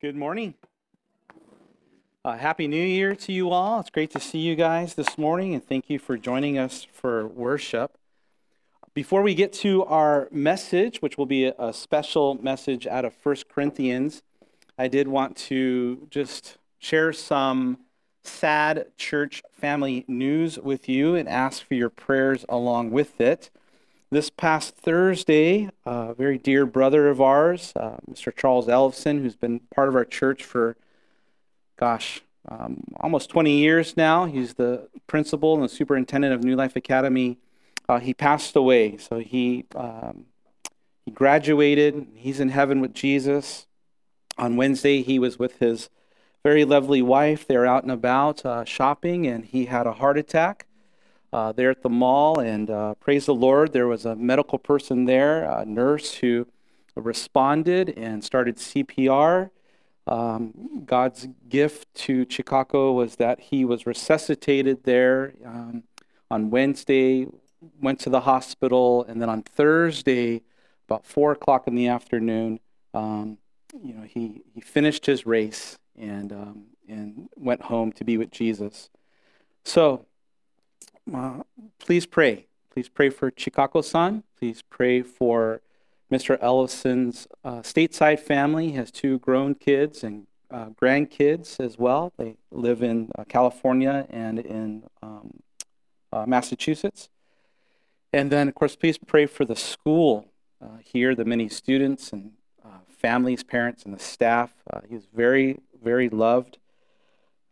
Good morning. Uh, Happy New Year to you all. It's great to see you guys this morning, and thank you for joining us for worship. Before we get to our message, which will be a, a special message out of First Corinthians, I did want to just share some sad church family news with you and ask for your prayers along with it. This past Thursday, a very dear brother of ours, uh, Mr. Charles Ellison, who's been part of our church for, gosh, um, almost 20 years now. He's the principal and the superintendent of New Life Academy. Uh, he passed away, so he um, he graduated. He's in heaven with Jesus. On Wednesday, he was with his very lovely wife. They were out and about uh, shopping, and he had a heart attack uh, there at the mall. And uh, praise the Lord, there was a medical person there, a nurse who responded and started CPR. Um, God's gift to Chikako was that he was resuscitated there um, on Wednesday, went to the hospital, and then on Thursday, about four o'clock in the afternoon, um, you know, he, he finished his race and um, and went home to be with Jesus. So uh, please pray. Please pray for Chikako-san. Please pray for Mr. Ellison's uh, stateside family. He has two grown kids and uh, grandkids as well. They live in uh, California and in um, uh, Massachusetts. And then, of course, please pray for the school here, the many students and families, parents, and the staff. he's very, very loved.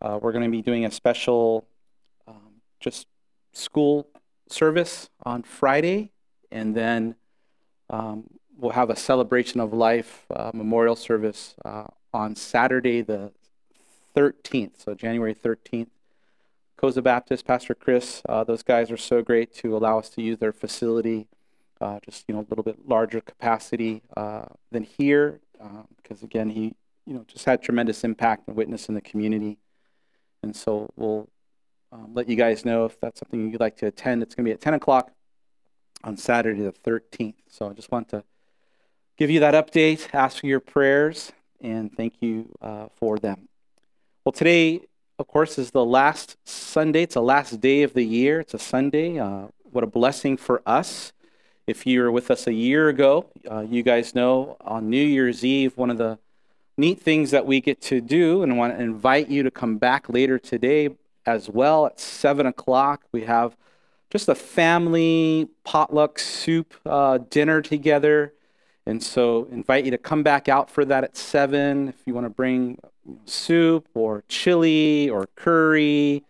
we're going to be doing a special um, just school service on Friday, and then um, we'll have a celebration of life uh, memorial service uh, on Saturday, the 13th, so January 13th. Koza Baptist, Pastor Chris, uh, those guys are so great to allow us to use their facility, uh, just you know a little bit larger capacity uh, than here, because uh, again he you know just had tremendous impact and witness in the community, and so we'll um, let you guys know if that's something you'd like to attend. It's going to be at 10 o'clock on Saturday the 13th. So I just want to give you that update, ask for your prayers, and thank you uh, for them. Well, today, of course, is the last Sunday. It's the last day of the year. It's a Sunday. Uh, what a blessing for us. If you were with us a year ago, uh, you guys know on New Year's Eve, one of the neat things that we get to do, and I want to invite you to come back later today as well at 7 o'clock. We have just a family potluck soup uh, dinner together. And so invite you to come back out for that at 7 if you want to bring soup or chili or curry.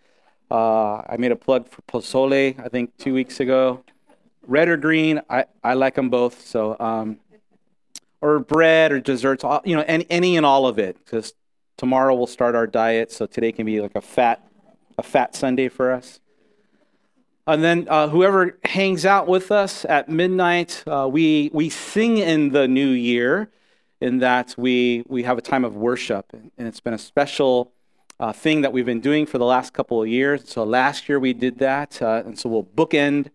Uh, I made a plug for pozole, I think, two weeks ago. Red or green, I, I like them both. So, um, or bread or desserts, you know, any, any and all of it. Because tomorrow we'll start our diet, so today can be like a fat a fat Sunday for us. And then uh, whoever hangs out with us at midnight, uh, we, we sing in the new year in that we, we have a time of worship. And it's been a special uh, thing that we've been doing for the last couple of years. So last year we did that. Uh, and so we'll bookend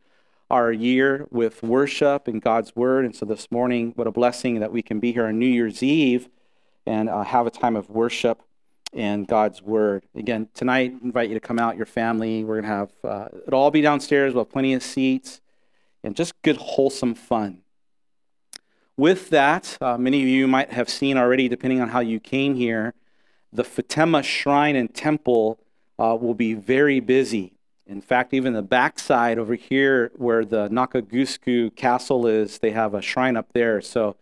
our year with worship and God's word. And so this morning, what a blessing that we can be here on New Year's Eve and uh, have a time of worship and God's Word. Again, tonight, I invite you to come out, your family. We're going to have, uh, it'll all be downstairs. We'll have plenty of seats and just good, wholesome fun. With that, uh, many of you might have seen already, depending on how you came here, the Futenma Shrine and Temple uh, will be very busy. In fact, even the backside over here where the Nakagusuku Castle is, they have a shrine up there. So,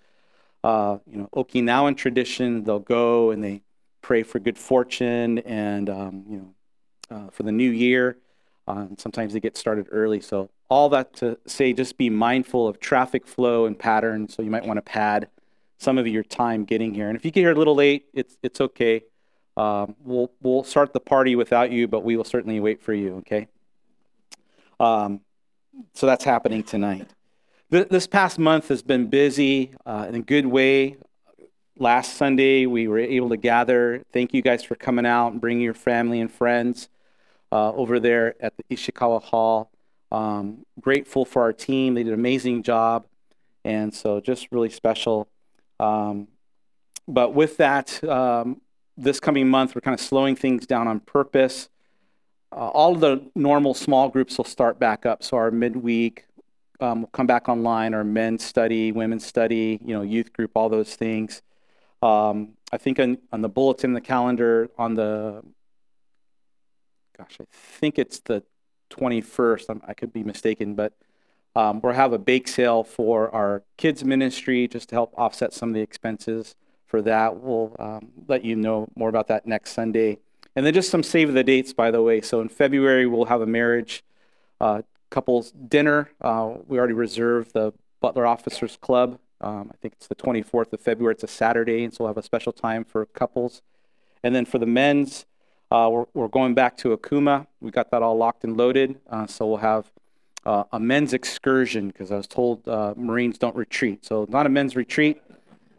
uh, you know, Okinawan tradition, they'll go and they pray for good fortune and um, you know uh, for the new year. Um, sometimes they get started early, so all that to say, just be mindful of traffic flow and patterns. So you might want to pad some of your time getting here. And if you get here a little late, it's it's okay. Um, we'll we'll start the party without you, but we will certainly wait for you. Okay. Um, so that's happening tonight. This past month has been busy uh, in a good way last Sunday, we were able to gather. Thank you guys for coming out and bringing your family and friends uh, over there at the Ishikawa Hall. Um, grateful for our team. They did an amazing job. And so just really special. Um, but with that, um, this coming month, we're kind of slowing things down on purpose. Uh, all of the normal small groups will start back up. So our midweek um, will come back online. Our men's study, women's study, you know, youth group, all those things. Um, I think on, on the bulletin, the calendar, on the, gosh, I think it's the 21st. I'm, i could be mistaken, but um, we'll have a bake sale for our kids ministry just to help offset some of the expenses for that. We'll um, let you know more about that next Sunday. And then just some save the dates, by the way. So in February, we'll have a marriage uh, couples dinner. Uh, we already reserved the Butler Officers Club. Um, I think it's the 24th of February. It's a Saturday, and so we'll have a special time for couples. And then for the men's, uh, we're, we're, going back to Okuma. We got that all locked and loaded. Uh, so we'll have uh, a men's excursion because I was told uh, Marines don't retreat. So not a men's retreat,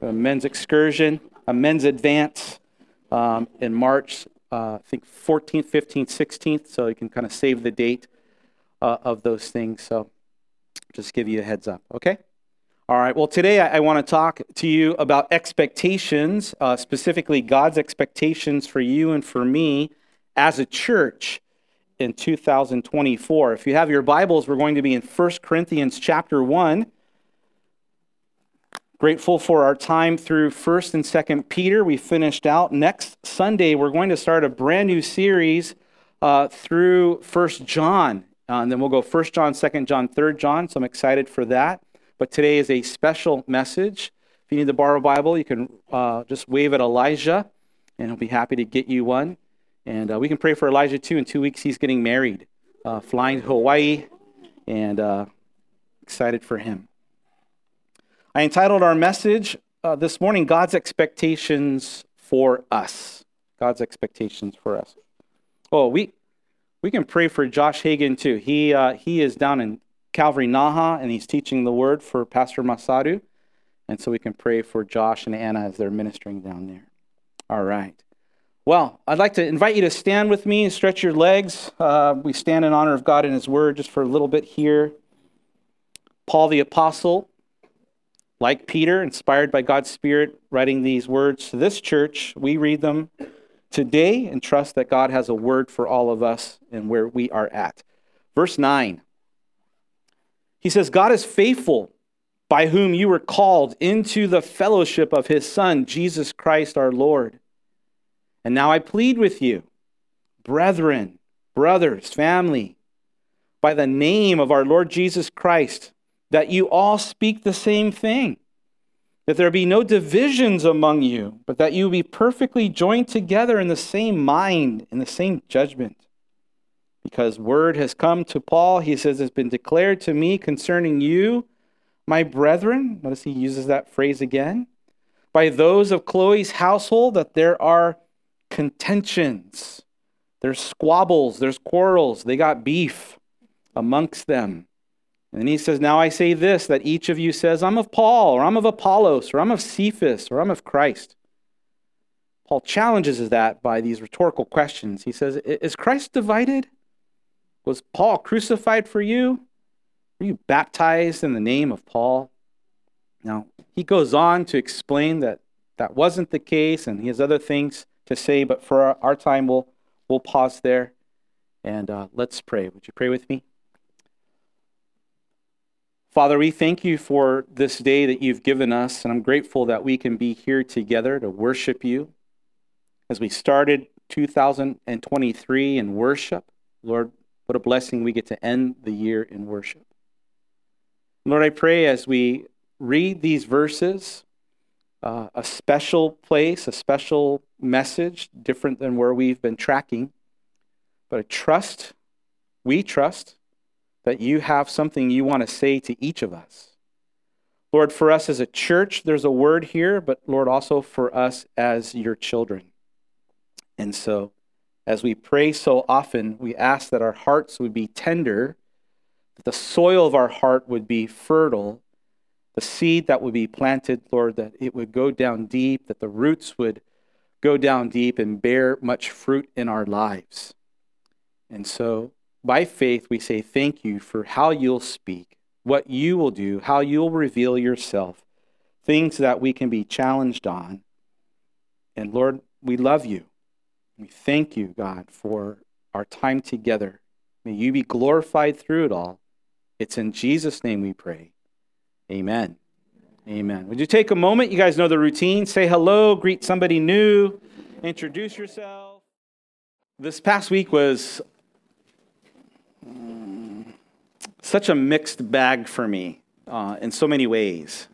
a men's excursion, a men's advance um, in March uh, I think 14th, 15th, 16th, so you can kind of save the date uh, of those things. So just give you a heads up, okay? All right, well, today I, I want to talk to you about expectations, uh, specifically God's expectations for you and for me as a church in 2024. If you have your Bibles, we're going to be in 1 Corinthians chapter 1. Grateful for our time through 1st and 2nd Peter. We finished out. Next Sunday, we're going to start a brand new series uh, through 1st John. Uh, and then we'll go 1st John, 2nd John, 3rd John. So I'm excited for that. But today is a special message. If you need to borrow a Bible, you can uh, just wave at Elijah, and he'll be happy to get you one. And uh, we can pray for Elijah too. In two weeks, he's getting married, uh, flying to Hawaii, and uh, excited for him. I entitled our message uh, this morning, God's Expectations for Us. God's Expectations for Us. Oh, we, we can pray for Josh Hagan too. He, uh, he is down in Calvary Naha and he's teaching the word for Pastor Masaru. And so we can pray for Josh and Anna as they're ministering down there. All right. Well, I'd like to invite you to stand with me and stretch your legs. Uh, we stand in honor of God and His Word just for a little bit here. Paul the Apostle like Peter, inspired by God's Spirit, writing these words to this church, we read them today and trust that God has a word for all of us and where we are at. Verse 9. He says, God is faithful, by whom you were called into the fellowship of his Son, Jesus Christ our Lord. And now I plead with you, brethren, brothers, family, by the name of our Lord Jesus Christ that you all speak the same thing, that there be no divisions among you, but that you be perfectly joined together in the same mind, in the same judgment. Because word has come to Paul, he says, it's been declared to me concerning you, my brethren. Notice he uses that phrase again. By those of Chloe's household, that there are contentions, there's squabbles, there's quarrels, they got beef amongst them. And he says, Now I say this that each of you says, I'm of Paul, or I'm of Apollos, or I'm of Cephas, or I'm of Christ. Paul challenges that by these rhetorical questions. He says, Is Christ divided? Was Paul crucified for you? Were you baptized in the name of Paul? Now, he goes on to explain that that wasn't the case, and he has other things to say, but for our, our time, we'll, we'll pause there and uh, let's pray. Would you pray with me? Father, we thank you for this day that you've given us, and I'm grateful that we can be here together to worship you. As we started 2023 in worship, Lord, what a blessing we get to end the year in worship. Lord, I pray as we read these verses, uh, a special place, a special message, different than where we've been tracking, but I trust, we trust, that you have something you want to say to each of us. Lord, for us as a church, there's a word here, but Lord, also for us as your children. And so, as we pray so often, we ask that our hearts would be tender, that the soil of our heart would be fertile, the seed that would be planted, Lord, that it would go down deep, that the roots would go down deep and bear much fruit in our lives. And so, by faith, we say thank you for how you'll speak, what you will do, how you'll reveal yourself, things that we can be challenged on. And Lord, we love you. We thank you, God, for our time together. May you be glorified through it all. It's in Jesus' name we pray. Amen. Amen. Would you take a moment? You guys know the routine. Say hello, greet somebody new, introduce yourself. This past week was um, such a mixed bag for me uh, in so many ways.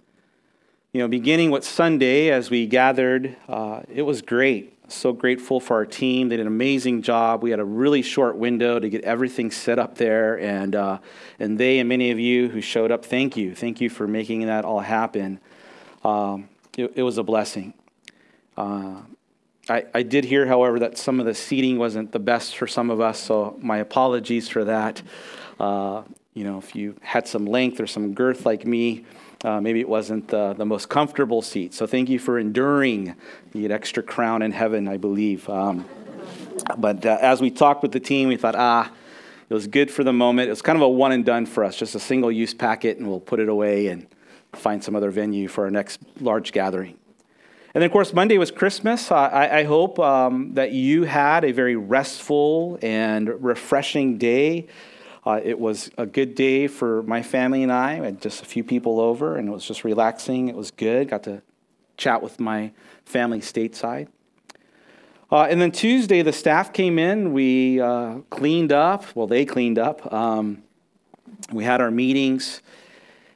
You know, beginning with Sunday as we gathered, uh, it was great. So grateful for our team. They did an amazing job. We had a really short window to get everything set up there, and uh, and they and many of you who showed up, thank you, thank you for making that all happen. Um, it, it, was a blessing. Uh, I, I did hear, however, that some of the seating wasn't the best for some of us, so my apologies for that. Uh, you know, if you had some length or some girth like me, uh, maybe it wasn't the, the most comfortable seat. So thank you for enduring. You get extra crown in heaven, I believe. Um, but uh, as we talked with the team, we thought, ah, it was good for the moment. It was kind of a one and done for us, just a single use packet, and we'll put it away and find some other venue for our next large gathering. And then, of course, Monday was Christmas. I, I hope um, that you had a very restful and refreshing day. Uh, it was a good day for my family and I. I had just a few people over, and it was just relaxing. It was good. Got to chat with my family stateside. Uh, and then Tuesday, the staff came in. We uh, cleaned up. Well, they cleaned up. Um, we had our meetings.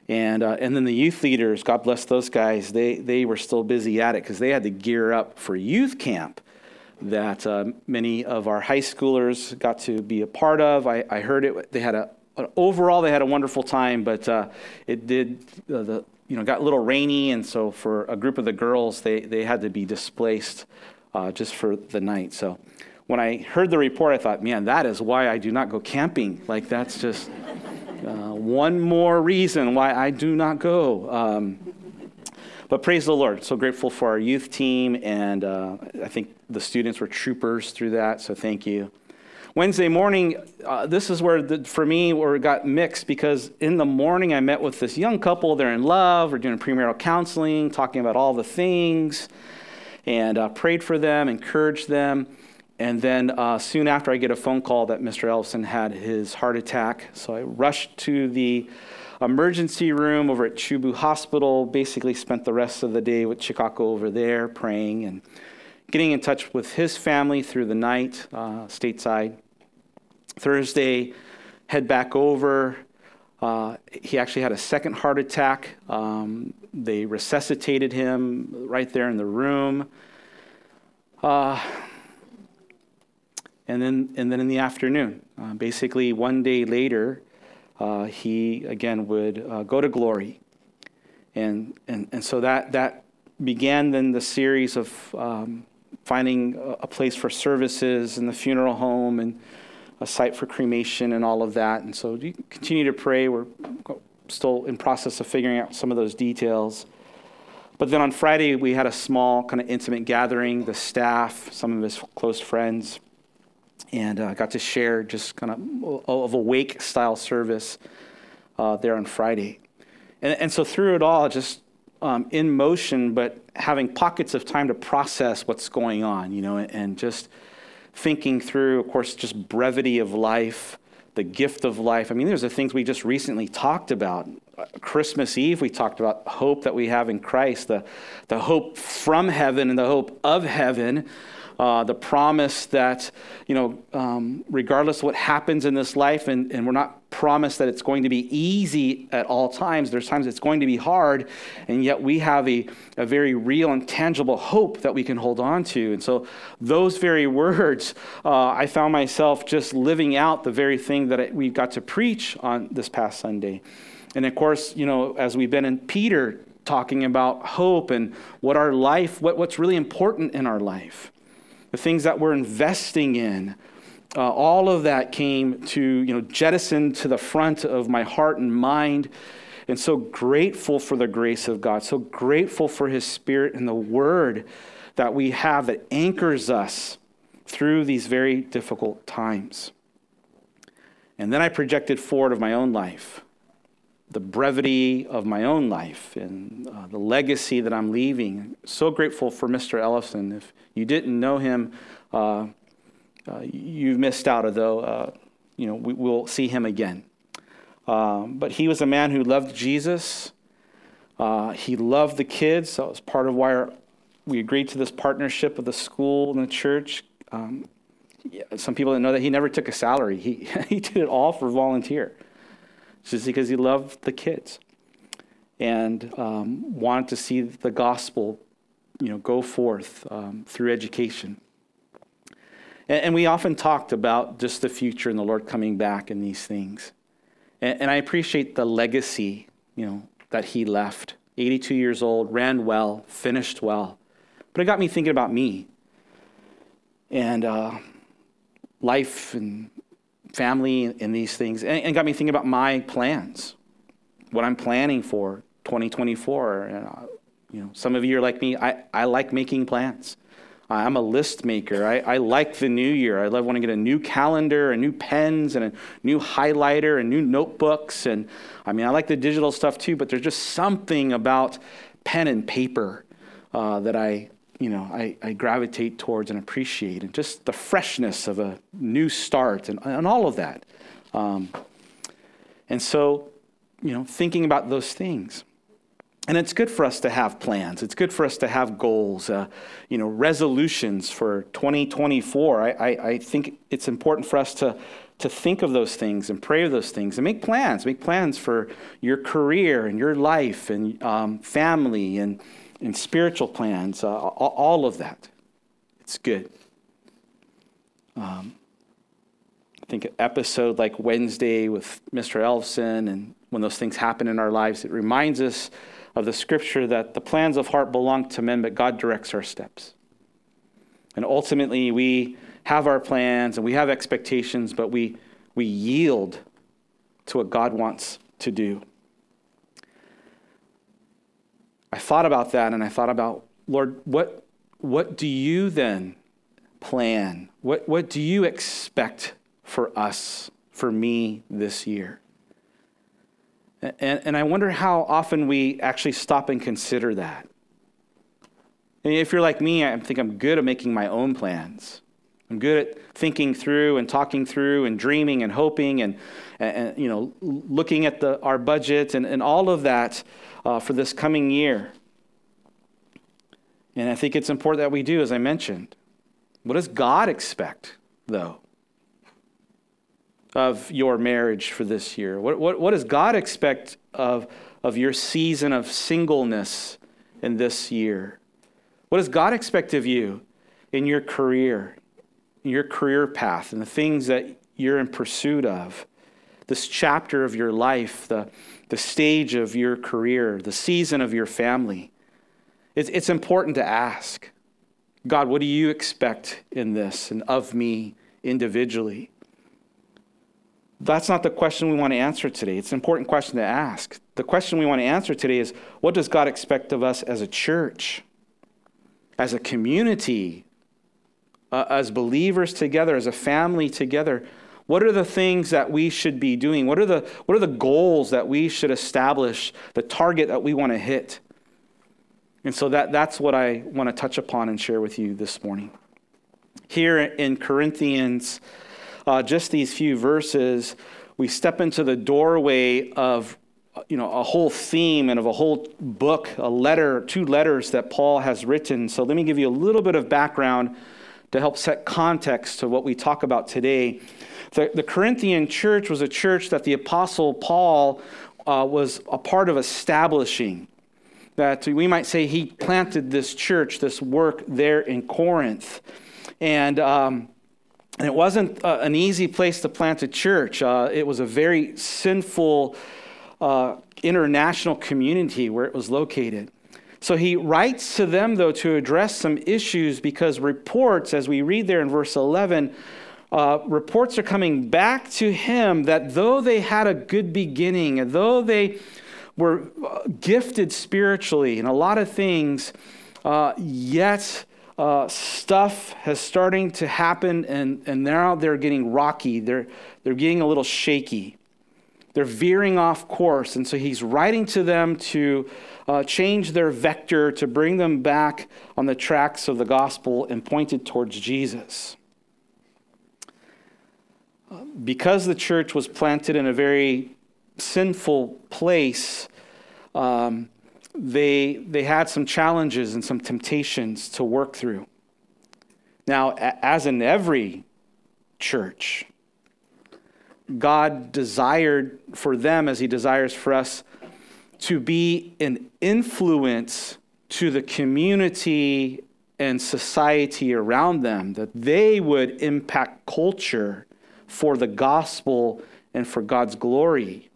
And, uh, and then the youth leaders, God bless those guys, they, they were still busy at it because they had to gear up for youth camp that uh, many of our high schoolers got to be a part of. I, I heard it. They had a overall they had a wonderful time, but uh, it did uh, the you know got a little rainy, and so for a group of the girls, they they had to be displaced uh, just for the night. So when I heard the report, I thought, man, that is why I do not go camping. Like that's just uh, one more reason why I do not go. Um, but praise the Lord. So grateful for our youth team, and uh, I think the students were troopers through that, so thank you. Wednesday morning, uh, this is where, the, for me, where it got mixed because in the morning I met with this young couple. They're in love. We're doing premarital counseling, talking about all the things, and uh, prayed for them, encouraged them. And then uh, soon after, I get a phone call that Mr. Ellison had his heart attack. So I rushed to the emergency room over at Chubu Hospital. Basically, spent the rest of the day with Chikako over there praying and getting in touch with his family through the night, uh, stateside. Thursday, head back over. Uh, he actually had a second heart attack. Um, they resuscitated him right there in the room. Uh, and then, and then in the afternoon, uh, basically one day later, uh, he again would uh, go to glory. And, and, and so that, that began then the series of um, finding a place for services in the funeral home and a site for cremation and all of that. And so you continue to pray. We're still in process of figuring out some of those details. But then on Friday, we had a small, kind of intimate gathering, the staff, some of his close friends and uh, got to share just kind of of a wake style service uh, there on Friday. And, and so through it all, just um, in motion, but having pockets of time to process what's going on, you know, and, and just thinking through, of course, just brevity of life, the gift of life. I mean, there's the things we just recently talked about. Christmas Eve, we talked about hope that we have in Christ, the, the hope from heaven and the hope of heaven uh, the promise that, you know, um, regardless what happens in this life, and, and we're not promised that it's going to be easy at all times, there's times it's going to be hard, and yet we have a, a very real and tangible hope that we can hold on to. And so, those very words, uh, I found myself just living out the very thing that we got to preach on this past Sunday. And of course, you know, as we've been in Peter talking about hope and what our life, what, what's really important in our life the things that we're investing in, uh, all of that came to, you know, jettison to the front of my heart and mind. And so grateful for the grace of God, so grateful for His Spirit and the Word that we have that anchors us through these very difficult times. And then I projected forward of my own life the brevity of my own life and uh, the legacy that I'm leaving. So grateful for Mr. Ellison. If you didn't know him, uh, uh, you've missed out, although uh, you know we, will see him again. Um, but he was a man who loved Jesus. Uh, he loved the kids. That was part of why our, we agreed to this partnership with the school and the church. Um, some people didn't know that he never took a salary. He, he did it all for volunteer, just because he loved the kids and um, wanted to see the gospel, you know, go forth um, through education. And, and, we often talked about just the future and the Lord coming back and these things. And, and I appreciate the legacy, you know, that he left. 82 years old, ran well, finished well. But it got me thinking about me and uh, life and family and these things, and, and, got me thinking about my plans, what I'm planning for 2024. And, uh, you know, some of you are like me. I, I like making plans. I'm a list maker. I, I like the new year. I love when I get a new calendar and new pens and a new highlighter and new notebooks. And I mean, I like the digital stuff too, but there's just something about pen and paper uh, that I, you know, I, I gravitate towards and appreciate. And just the freshness of a new start and, and all of that. Um, and so, you know, thinking about those things. And it's good for us to have plans. It's good for us to have goals, uh, you know, resolutions for 2024. I, I, I, think it's important for us to, to think of those things and pray of those things and make plans. Make plans for your career and your life and um, family and, and spiritual plans, uh, all of that. It's good. Um, I think an episode like Wednesday with Mr. Ellison and when those things happen in our lives, it reminds us of the scripture that the plans of heart belong to men, but God directs our steps. And ultimately, we have our plans and we have expectations, but we, we yield to what God wants to do. I thought about that and I thought about, Lord, what, what do you then plan? What, what do you expect for us, for me this year? And, and I wonder how often we actually stop and consider that. And if you're like me, I think I'm good at making my own plans. I'm good at thinking through and talking through and dreaming and hoping and, and you know, looking at the, our budget and, and all of that uh, for this coming year. And I think it's important that we do, as I mentioned. What does God expect, though? of your marriage for this year? What, what, what does God expect of, of your season of singleness in this year? What does God expect of you in your career, in your career path, and the things that you're in pursuit of? This chapter of your life, the, the stage of your career, the season of your family. It's, it's important to ask God, what do you expect in this and of me individually? That's not the question we want to answer today. It's an important question to ask. The question we want to answer today is what does God expect of us as a church, as a community, uh, as believers together, as a family together? What are the things that we should be doing? What are the, what are the goals that we should establish, the target that we want to hit? And so that, that's what I want to touch upon and share with you this morning. Here in Corinthians uh, just these few verses, we step into the doorway of you know a whole theme and of a whole book, a letter, two letters that Paul has written. So let me give you a little bit of background to help set context to what we talk about today. The, the Corinthian church was a church that the apostle Paul uh, was a part of establishing. That we might say he planted this church, this work there in Corinth. And um, and it wasn't uh, an easy place to plant a church. Uh, it was a very sinful uh, international community where it was located. So he writes to them, though, to address some issues because reports, as we read there in verse 11, uh, reports are coming back to him that though they had a good beginning, and though they were uh, gifted spiritually in a lot of things, uh, yet uh, stuff has starting to happen, and, and now they're getting rocky. They're, they're getting a little shaky. They're veering off course. And so he's writing to them to uh, change their vector, to bring them back on the tracks of the gospel and pointed towards Jesus. Because the church was planted in a very sinful place, um, they, they had some challenges and some temptations to work through. Now, as in every church, God desired for them, as He desires for us, to be an influence to the community and society around them, that they would impact culture for the gospel and for God's glory.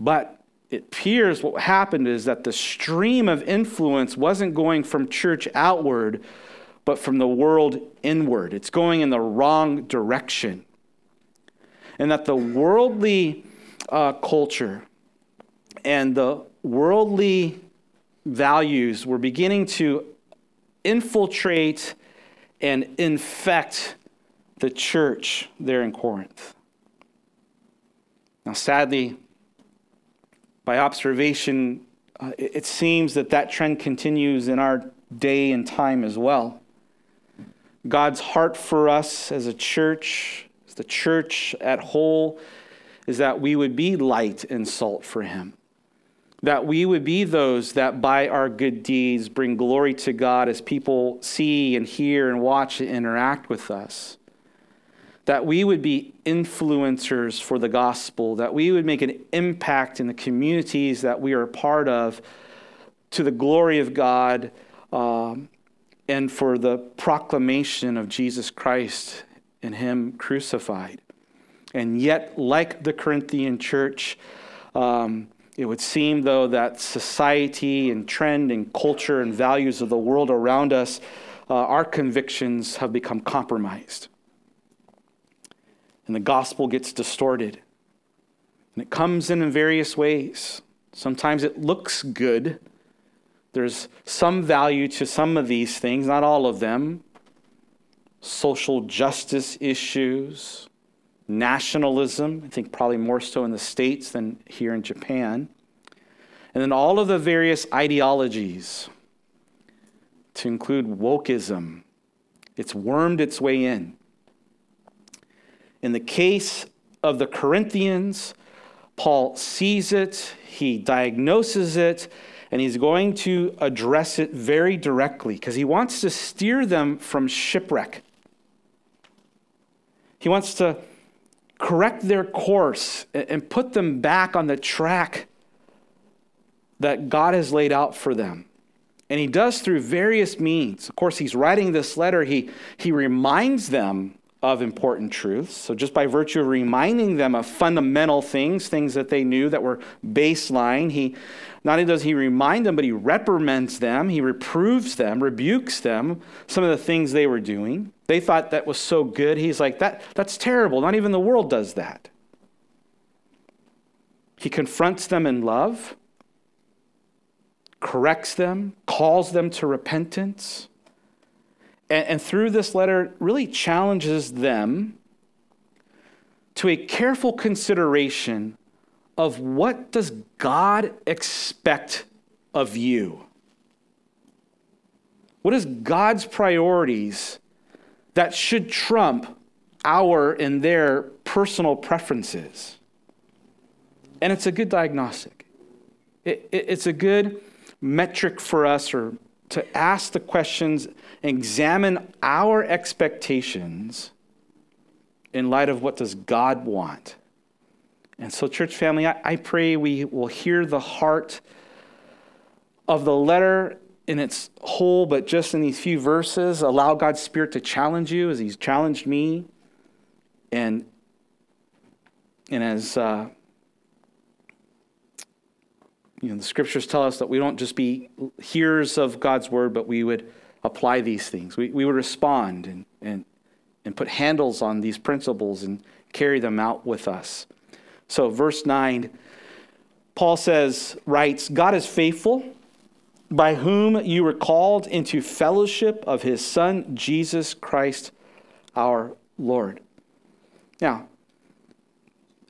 But it appears what happened is that the stream of influence wasn't going from church outward, but from the world inward. It's going in the wrong direction and that the worldly uh, culture and the worldly values were beginning to infiltrate and infect the church there in Corinth. Now, sadly, by observation, uh, it, it seems that that trend continues in our day and time as well. God's heart for us as a church as the church at whole, is that we would be light and salt for him. That we would be those that by our good deeds bring glory to God as people see and hear and watch and interact with us. That we would be influencers for the gospel, that we would make an impact in the communities that we are a part of to the glory of God um, and for the proclamation of Jesus Christ and Him crucified. And yet, like the Corinthian church, um, it would seem, though, that society and trend and culture and values of the world around us, uh, our convictions have become compromised. And the gospel gets distorted. And it comes in in various ways. Sometimes it looks good. There's some value to some of these things, not all of them social justice issues, nationalism, I think probably more so in the States than here in Japan, and then all of the various ideologies to include wokeism. It's wormed its way in. In the case of the Corinthians, Paul sees it, he diagnoses it, and he's going to address it very directly because he wants to steer them from shipwreck. He wants to correct their course and put them back on the track that God has laid out for them. And he does through various means. Of course, he's writing this letter, he, he reminds them of important truths. So, just by virtue of reminding them of fundamental things, things that they knew that were baseline, he not only does he remind them, but he reprimands them, he reproves them, rebukes them, some of the things they were doing. They thought that was so good. He's like, that, that's terrible. Not even the world does that. He confronts them in love, corrects them, calls them to repentance, and, and through this letter, really challenges them to a careful consideration of what does God expect of you? What is God's priorities that should trump our and their personal preferences? And it's a good diagnostic. It, it, it's a good metric for us or to ask the questions, examine our expectations in light of what does God want and so, church family, I, I pray we will hear the heart of the letter in its whole, but just in these few verses, allow God's Spirit to challenge you as He's challenged me. And, and as uh, you know, the scriptures tell us that we don't just be hearers of God's word, but we would apply these things. We, we would respond and, and, and put handles on these principles and carry them out with us. So, verse 9, Paul says, writes, God is faithful, by whom you were called into fellowship of his Son, Jesus Christ our Lord. Now,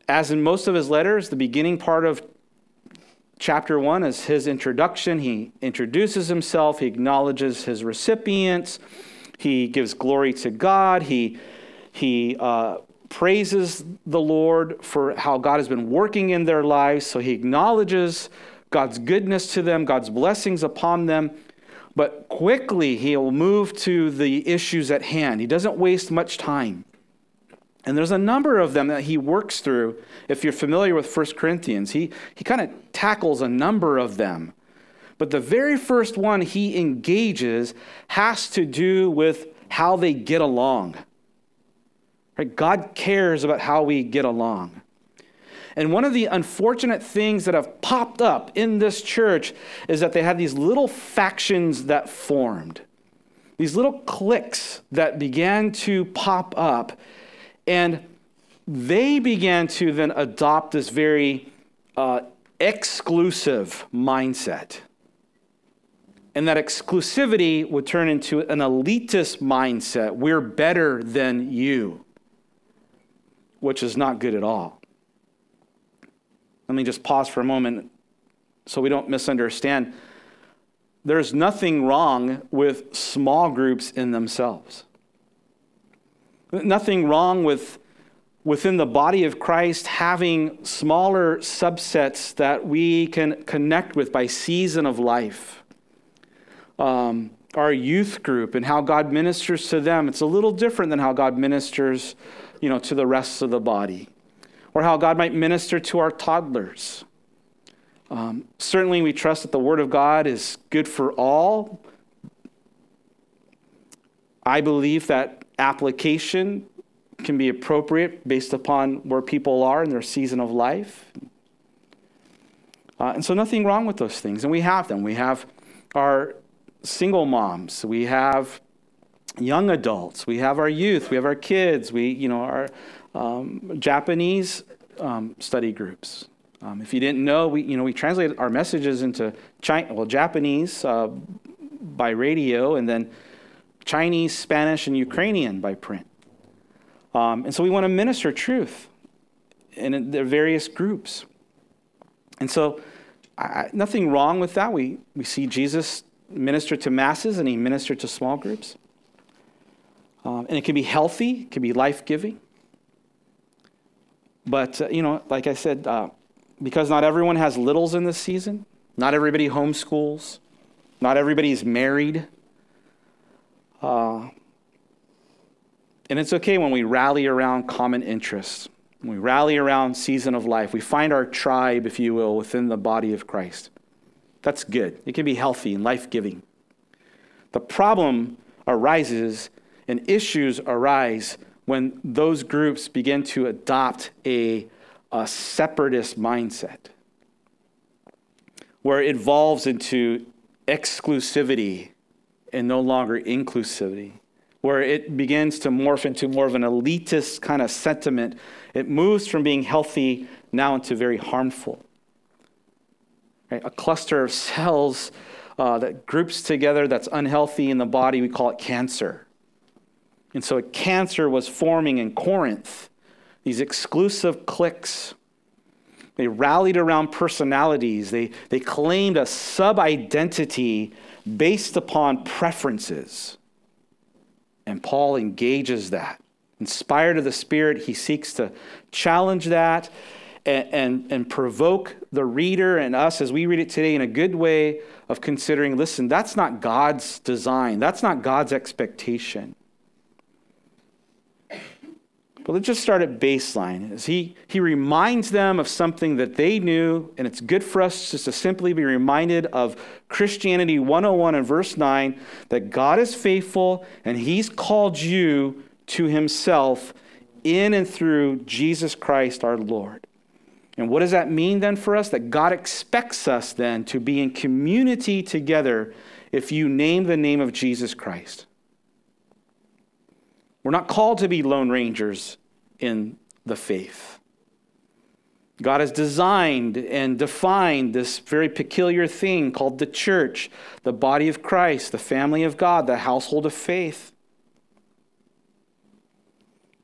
as in most of his letters, the beginning part of chapter one is his introduction. He introduces himself, he acknowledges his recipients, he gives glory to God, he, he uh, praises the Lord for how God has been working in their lives. So he acknowledges God's goodness to them, God's blessings upon them. But quickly, he'll move to the issues at hand. He doesn't waste much time. And there's a number of them that he works through. If you're familiar with 1 Corinthians, he, he kind of tackles a number of them. But the very first one he engages has to do with how they get along. Right? God cares about how we get along. And one of the unfortunate things that have popped up in this church is that they had these little factions that formed, these little cliques that began to pop up and they began to then adopt this very uh, exclusive mindset. And that exclusivity would turn into an elitist mindset. We're better than you, which is not good at all. Let me just pause for a moment so we don't misunderstand. There's nothing wrong with small groups in themselves. Nothing wrong with within the body of Christ having smaller subsets that we can connect with by season of life. Um, our youth group and how God ministers to them, it's a little different than how God ministers, you know, to the rest of the body, or how God might minister to our toddlers. Um, certainly, we trust that the Word of God is good for all. I believe that application can be appropriate based upon where people are in their season of life. Uh, and so, nothing wrong with those things. And we have them. We have our single moms, we have young adults, we have our youth, we have our kids, we, you know, our um, Japanese um, study groups. Um, if you didn't know, we, you know, we translate our messages into China, well, Japanese uh, by radio, and then Chinese, Spanish, and Ukrainian by print. Um, and so we want to minister truth in their various groups. And so, I, nothing wrong with that. We, we see Jesus minister to masses and he ministered to small groups. Um, and it can be healthy, it can be life giving. But, uh, you know, like I said, uh, because not everyone has littles in this season, not everybody homeschools, not everybody's married. Uh, and it's okay when we rally around common interests. When we rally around season of life. We find our tribe, if you will, within the body of Christ. That's good. It can be healthy and life giving. The problem arises and issues arise when those groups begin to adopt a, a separatist mindset where it evolves into exclusivity and no longer inclusivity, where it begins to morph into more of an elitist kind of sentiment. It moves from being healthy now into very harmful. Right? A cluster of cells uh, that groups together that's unhealthy in the body, we call it cancer. And so a cancer was forming in Corinth, these exclusive cliques. They rallied around personalities. They, they claimed a sub identity based upon preferences. And Paul engages that. Inspired of the Spirit, he seeks to challenge that and, and, and, provoke the reader and us as we read it today in a good way of considering listen, that's not God's design, that's not God's expectation. But let's just start at baseline. As he, he reminds them of something that they knew, and it's good for us just to simply be reminded of Christianity 101 and verse 9 that God is faithful and he's called you to himself in and through Jesus Christ our Lord. And what does that mean then for us? That God expects us then to be in community together if you name the name of Jesus Christ. We're not called to be lone rangers in the faith. God has designed and defined this very peculiar thing called the church, the body of Christ, the family of God, the household of faith.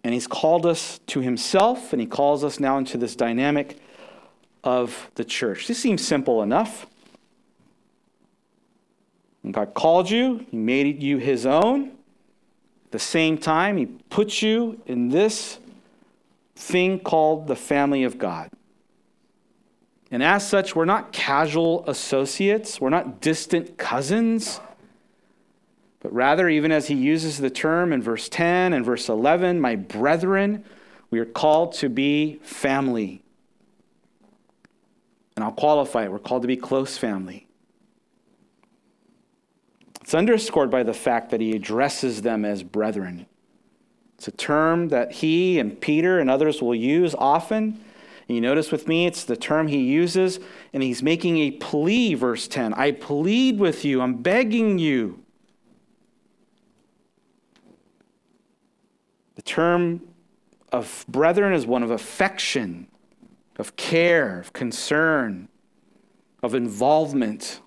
And he's called us to himself, and he calls us now into this dynamic of the church. This seems simple enough. God called you, He made you His own. At the same time, He put you in this thing called the family of God. And as such, we're not casual associates, we're not distant cousins. But rather, even as he uses the term in verse 10 and verse 11, my brethren, we are called to be family. And I'll qualify it. We're called to be close family. It's underscored by the fact that he addresses them as brethren. It's a term that he and Peter and others will use often. You notice with me, it's the term he uses, and he's making a plea, verse 10. I plead with you, I'm begging you. The term of brethren is one of affection, of care, of concern, of involvement.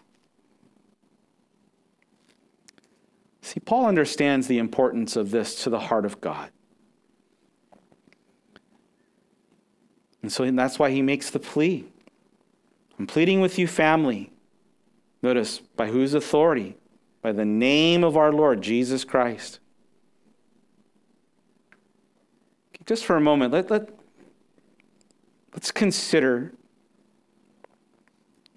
See, Paul understands the importance of this to the heart of God. And so that's why he makes the plea. I'm pleading with you, family. Notice, by whose authority? By the name of our Lord Jesus Christ. Just for a moment, let, let, let's consider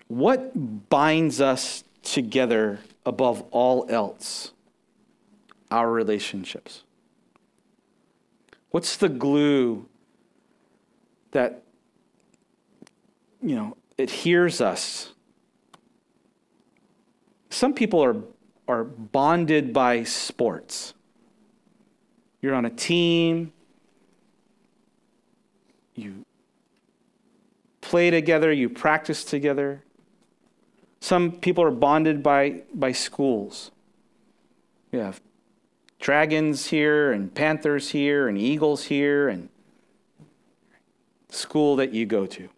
what binds us together above all else our relationships? What's the glue that, you know, adheres us? Some people are, are bonded by sports. You're on a team, you play together, you practice together. Some people are bonded by, by schools. You have dragons here and panthers here and eagles here and school that you go to.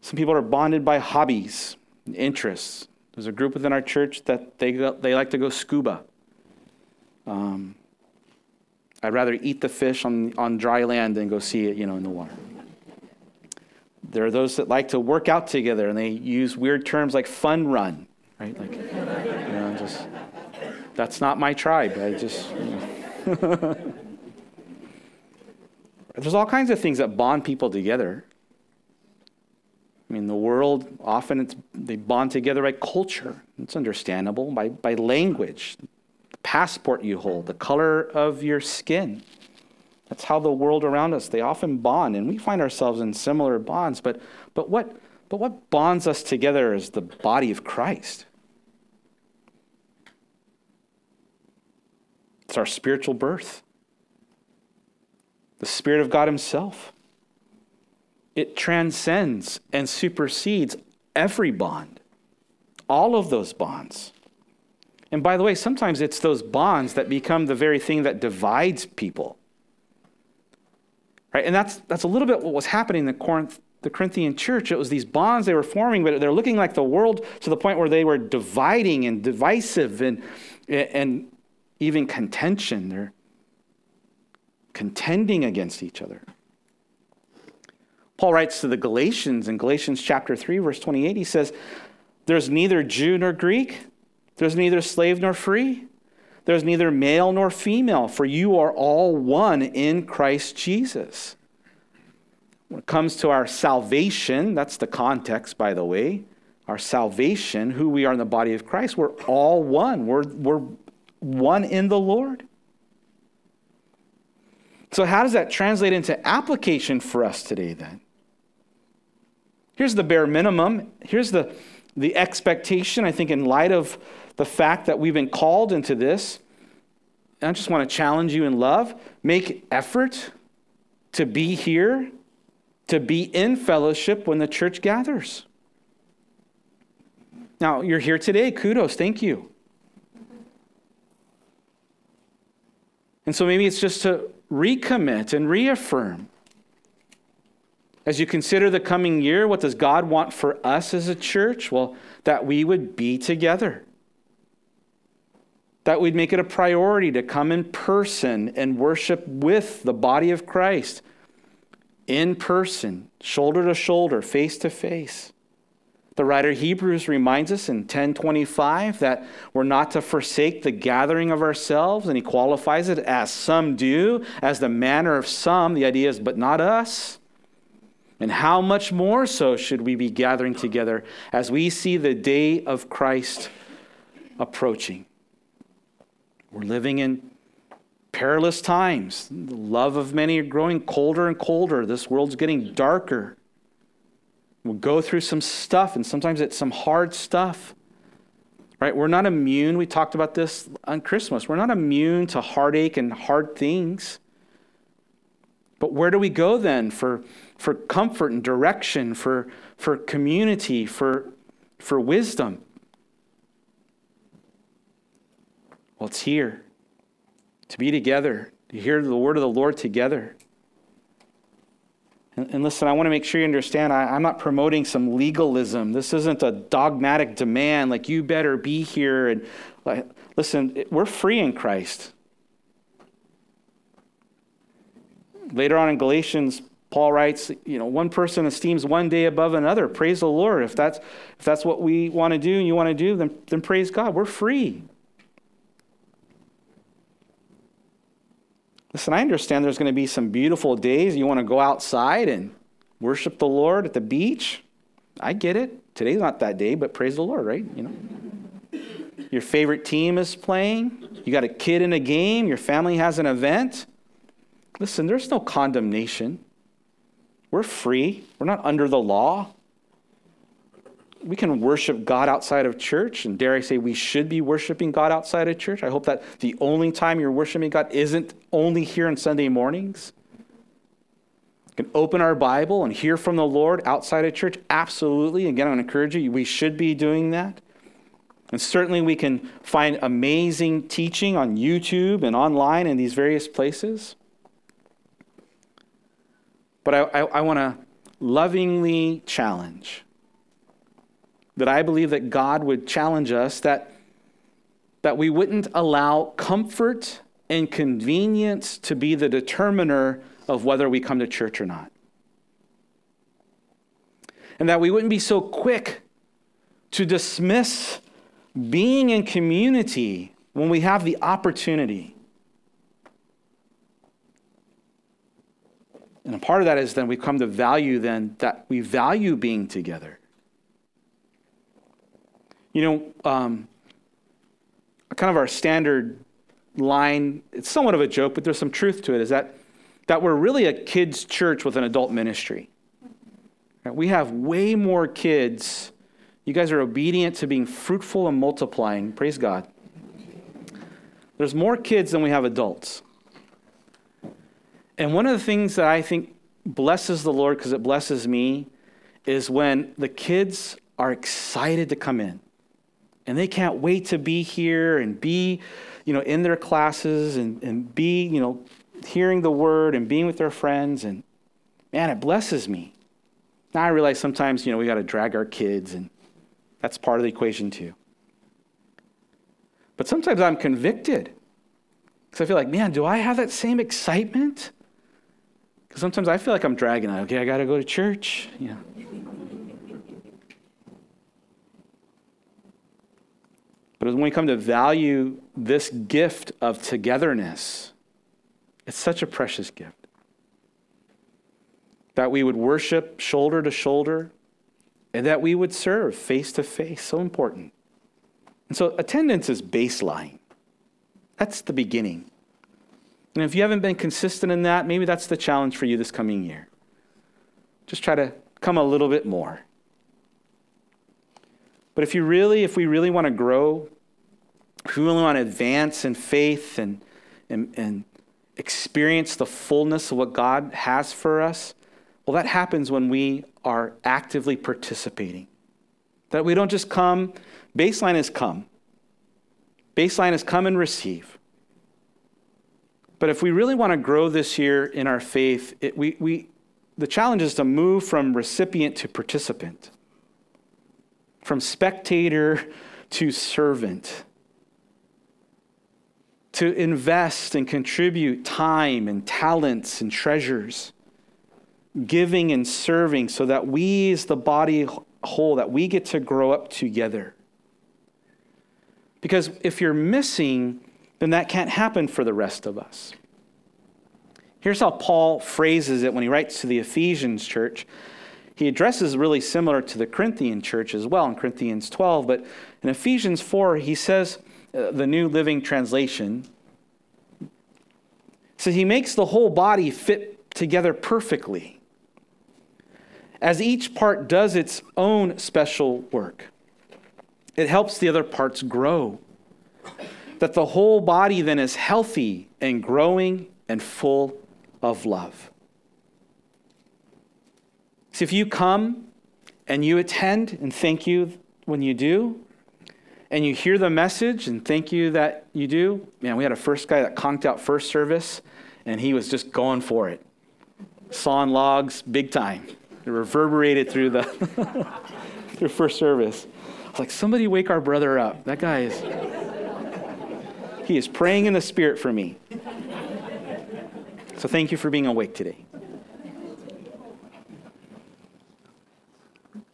Some people are bonded by hobbies and interests. There's a group within our church that they, they like to go scuba. Um, I'd rather eat the fish on, on dry land than go see it, you know, in the water. There are those that like to work out together and they use weird terms like fun run, right? Like, you know, just that's not my tribe. I just. You know. There's all kinds of things that bond people together. I mean, the world often it's, they bond together by culture. It's understandable by, by language, the passport you hold, the color of your skin. That's how the world around us they often bond, and we find ourselves in similar bonds. But but what but what bonds us together is the body of Christ. It's our spiritual birth, the Spirit of God Himself. It transcends and supersedes every bond, all of those bonds. And by the way, sometimes it's those bonds that become the very thing that divides people. Right? And that's, that's a little bit what was happening in the, Corinth, the Corinthian church. It was these bonds they were forming, but they're looking like the world to the point where they were dividing and divisive and, and even contention. They're contending against each other. Paul writes to the Galatians in Galatians chapter 3, verse 28, he says, There's neither Jew nor Greek, there's neither slave nor free, there's neither male nor female, for you are all one in Christ Jesus. When it comes to our salvation, that's the context, by the way, our salvation, who we are in the body of Christ, we're all one. We're, we're one in the Lord. So, how does that translate into application for us today then? Here's the bare minimum. Here's the, the expectation, I think, in light of the fact that we've been called into this. I just want to challenge you in love make effort to be here, to be in fellowship when the church gathers. Now, you're here today. Kudos. Thank you. And so maybe it's just to recommit and reaffirm. As you consider the coming year, what does God want for us as a church? Well, that we would be together. that we'd make it a priority to come in person and worship with the body of Christ in person, shoulder to shoulder, face to face. The writer Hebrews reminds us in 1025 that we're not to forsake the gathering of ourselves, and he qualifies it as some do, as the manner of some. The idea is, but not us. And how much more so should we be gathering together as we see the day of Christ approaching? We're living in perilous times. The love of many are growing colder and colder. This world's getting darker. We'll go through some stuff, and sometimes it's some hard stuff. Right? We're not immune. We talked about this on Christmas. We're not immune to heartache and hard things. But where do we go then for, for comfort and direction, for, for community, for, for wisdom? Well, it's here to be together, to hear the word of the Lord together. And, and listen, I want to make sure you understand I, I'm not promoting some legalism. This isn't a dogmatic demand like you better be here. And like, listen, we're free in Christ. Later on in Galatians, Paul writes, you know, one person esteems one day above another. Praise the Lord. If that's if that's what we want to do and you want to do, then, then praise God. We're free. Listen, I understand there's going to be some beautiful days. You want to go outside and worship the Lord at the beach. I get it. Today's not that day, but praise the Lord, right? You know. Your favorite team is playing. You got a kid in a game. Your family has an event. Listen, there's no condemnation. We're free. We're not under the law we can worship God outside of church, and dare I say, we should be worshiping God outside of church. I hope that the only time you're worshiping God isn't only here on Sunday mornings. We can open our Bible and hear from the Lord outside of church. Absolutely. Again, I encourage you, we should be doing that. And certainly we can find amazing teaching on YouTube and online in these various places. But I, I, I want to lovingly challenge that I believe that God would challenge us that, that we wouldn't allow comfort and convenience to be the determiner of whether we come to church or not. And that we wouldn't be so quick to dismiss being in community when we have the opportunity. And a part of that is then we come to value then that we value being together. You know, um, kind of our standard line, it's somewhat of a joke, but there's some truth to it, is that, that we're really a kids' church with an adult ministry. We have way more kids. You guys are obedient to being fruitful and multiplying. Praise God. There's more kids than we have adults. And one of the things that I think blesses the Lord because it blesses me is when the kids are excited to come in and they can't wait to be here and be, you know, in their classes and, and be, you know, hearing the word and being with their friends. And man, it blesses me. Now I realize sometimes, you know, we got to drag our kids, and that's part of the equation too. But sometimes I'm convicted because I feel like, man, do I have that same excitement? Because sometimes I feel like I'm dragging. Okay, I got to go to church. You know. But when we come to value this gift of togetherness, it's such a precious gift. That we would worship shoulder to shoulder and that we would serve face to face. So important. And so attendance is baseline. That's the beginning. And if you haven't been consistent in that, maybe that's the challenge for you this coming year. Just try to come a little bit more. But if you really, if we really want to grow, if we really want to advance in faith and, and, and experience the fullness of what God has for us, well, that happens when we are actively participating. That we don't just come, baseline is come. Baseline is come and receive. But if we really want to grow this year in our faith, it, we, we, the challenge is to move from recipient to participant from spectator to servant. to invest and contribute time and talents and treasures, giving and serving so that we, as the body whole, that we get to grow up together. Because if you're missing, then that can't happen for the rest of us. Here's how Paul phrases it when he writes to the Ephesians church. He addresses really similar to the Corinthian church as well in Corinthians 12, but in Ephesians 4, he says, uh, the New Living Translation, says he makes the whole body fit together perfectly as each part does its own special work. It helps the other parts grow. That the whole body then is healthy and growing and full of love. See, if you come and you attend, and thank you when you do, and you hear the message, and thank you that you do. Man, we had a first guy that conked out first service, and he was just going for it. Sawing logs, big time. It reverberated through the through first service. I was like, somebody wake our brother up. That guy is he is praying in the spirit for me. So thank you for being awake today.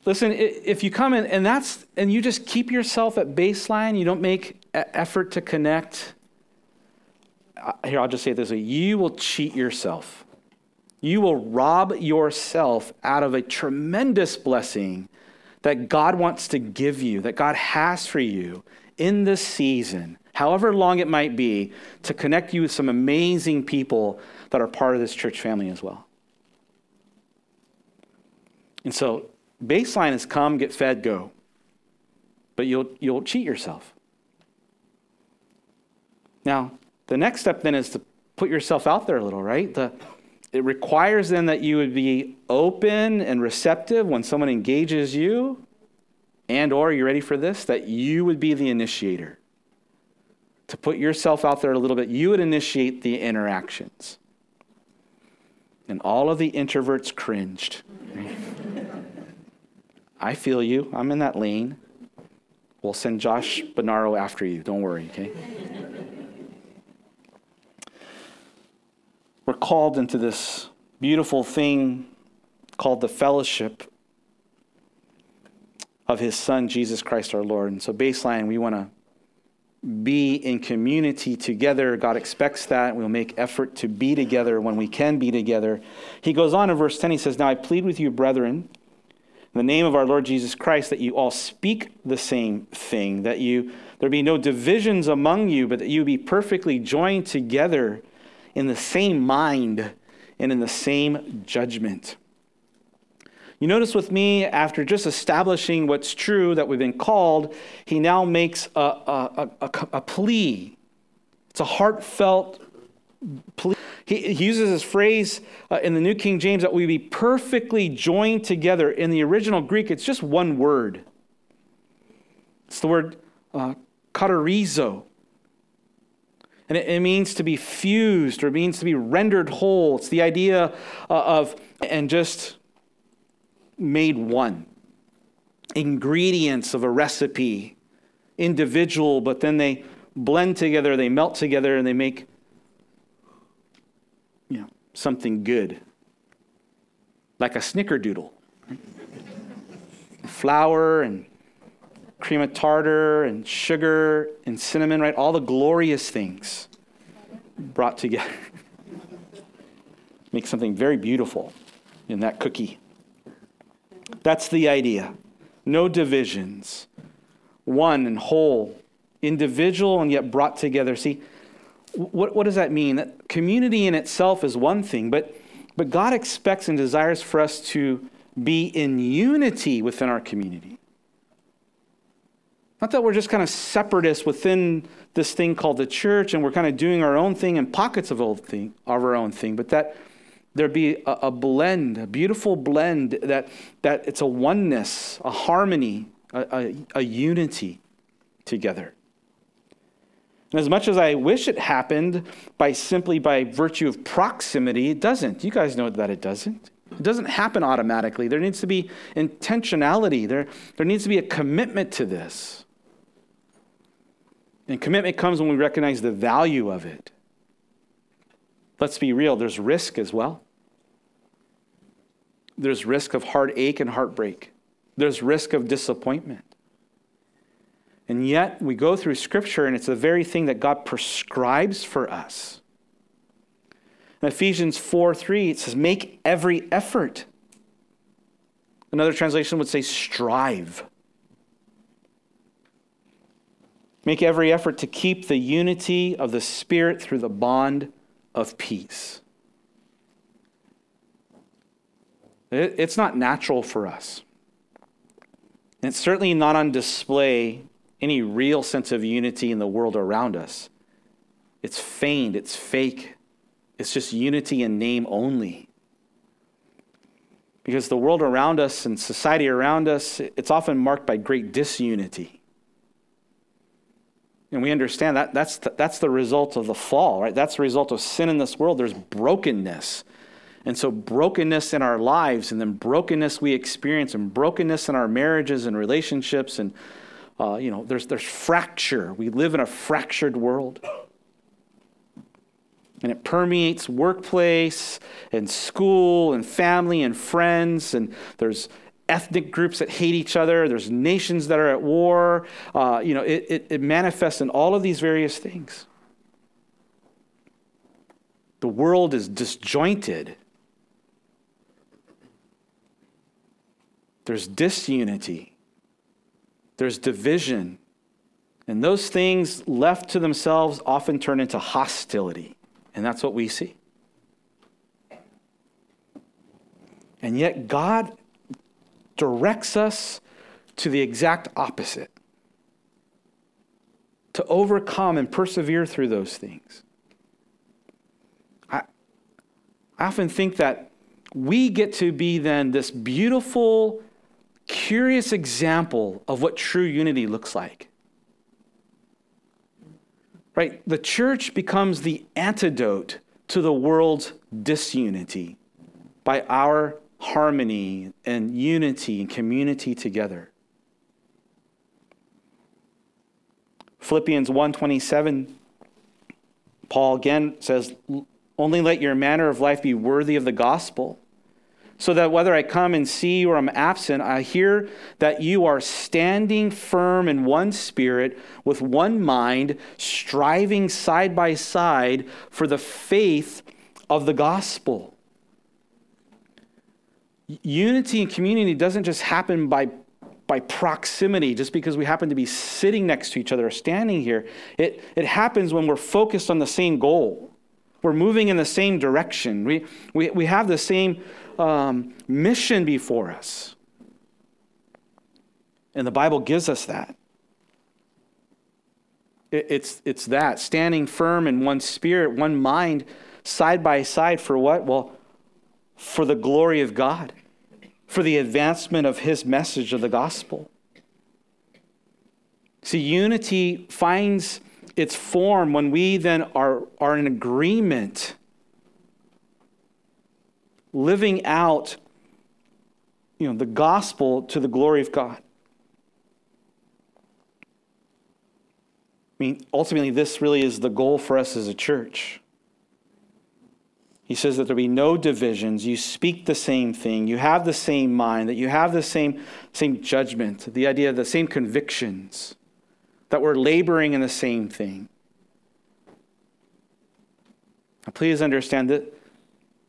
Listen, if you come in and that's and you just keep yourself at baseline, you don't make effort to connect. Here, I'll just say it this way: you will cheat yourself. You will rob yourself out of a tremendous blessing that God wants to give you, that God has for you in this season, however long it might be, to connect you with some amazing people that are part of this church family as well. And so Baseline is come, get fed, go. But you'll, you'll cheat yourself. Now, the next step then is to put yourself out there a little, right? The, it requires then that you would be open and receptive when someone engages you and or are you ready for this that you would be the initiator to put yourself out there a little bit you would initiate the interactions and all of the introverts cringed I feel you. I'm in that lane. We'll send Josh Bonaro after you. Don't worry, okay? We're called into this beautiful thing called the fellowship of his son, Jesus Christ our Lord. And so, baseline, we want to be in community together. God expects that. We'll make effort to be together when we can be together. He goes on in verse 10, he says, Now I plead with you, brethren in the name of our Lord Jesus Christ, that you all speak the same thing, that you there be no divisions among you, but that you be perfectly joined together in the same mind and in the same judgment. You notice with me, after just establishing what's true that we've been called, he now makes a, a, a, a plea. It's a heartfelt plea. He, uses this phrase uh, in the New King James that we be perfectly joined together. In the original Greek, it's just one word. It's the word uh, katerizo. And it, it, means to be fused or it means to be rendered whole. It's the idea uh, of, and just made one. Ingredients of a recipe, individual, but then they blend together, they melt together, and they make something good, like a snickerdoodle. Flour and cream of tartar and sugar and cinnamon, right? All the glorious things brought together. Make something very beautiful in that cookie. That's the idea. No divisions. One and whole, individual and yet brought together. See, what, what does that mean? That community in itself is one thing, but, but God expects and desires for us to be in unity within our community. Not that we're just kind of separatists within this thing called the church and we're kind of doing our own thing in pockets of, old thing, of our own thing, but that there be a, a, blend, a beautiful blend, that, that it's a oneness, a harmony, a, a, a unity together. And as much as I wish it happened by simply by virtue of proximity, it doesn't. You guys know that it doesn't. It doesn't happen automatically. There needs to be intentionality. There, there needs to be a commitment to this. And commitment comes when we recognize the value of it. Let's be real, there's risk as well. There's risk of heartache and heartbreak. There's risk of disappointment. And yet, we go through Scripture, and it's the very thing that God prescribes for us. In Ephesians 4 3, it says, Make every effort. Another translation would say, Strive. Make every effort to keep the unity of the Spirit through the bond of peace. It's not natural for us. And it's certainly not on display any real sense of unity in the world around us. It's feigned, it's fake, it's just unity in name only. Because the world around us and society around us, it's often marked by great disunity. And we understand that that's the, that's the result of the fall, right? That's the result of sin in this world. There's brokenness. And so, brokenness in our lives, and then brokenness we experience, and brokenness in our marriages and relationships, and uh, you know, there's, there's fracture. We live in a fractured world. And it permeates workplace and school and family and friends. And there's ethnic groups that hate each other. There's nations that are at war. Uh, you know, it, it, it manifests in all of these various things. The world is disjointed. There's disunity there's division. And those things left to themselves often turn into hostility. And that's what we see. And yet, God directs us to the exact opposite to overcome and persevere through those things. I, I often think that we get to be then this beautiful curious example of what true unity looks like. Right? The church becomes the antidote to the world's disunity by our harmony and unity and community together. Philippians 1:27 Paul again says only let your manner of life be worthy of the gospel so that whether I come and see you or I'm absent, I hear that you are standing firm in one spirit, with one mind, striving side by side for the faith of the gospel. Unity and community doesn't just happen by, by proximity, just because we happen to be sitting next to each other or standing here. It, it happens when we're focused on the same goal. We're moving in the same direction. We, we, we have the same um, mission before us. And the Bible gives us that. It, it's, it's that, standing firm in one spirit, one mind, side by side for what? Well, for the glory of God, for the advancement of His message of the gospel. See, unity finds its form when we then are, are in agreement living out you know, the gospel to the glory of God. I mean, ultimately, this really is the goal for us as a church. He says that there be no divisions. You speak the same thing. You have the same mind, that you have the same, same judgment, the idea of the same convictions, that we're laboring in the same thing. Now, please understand that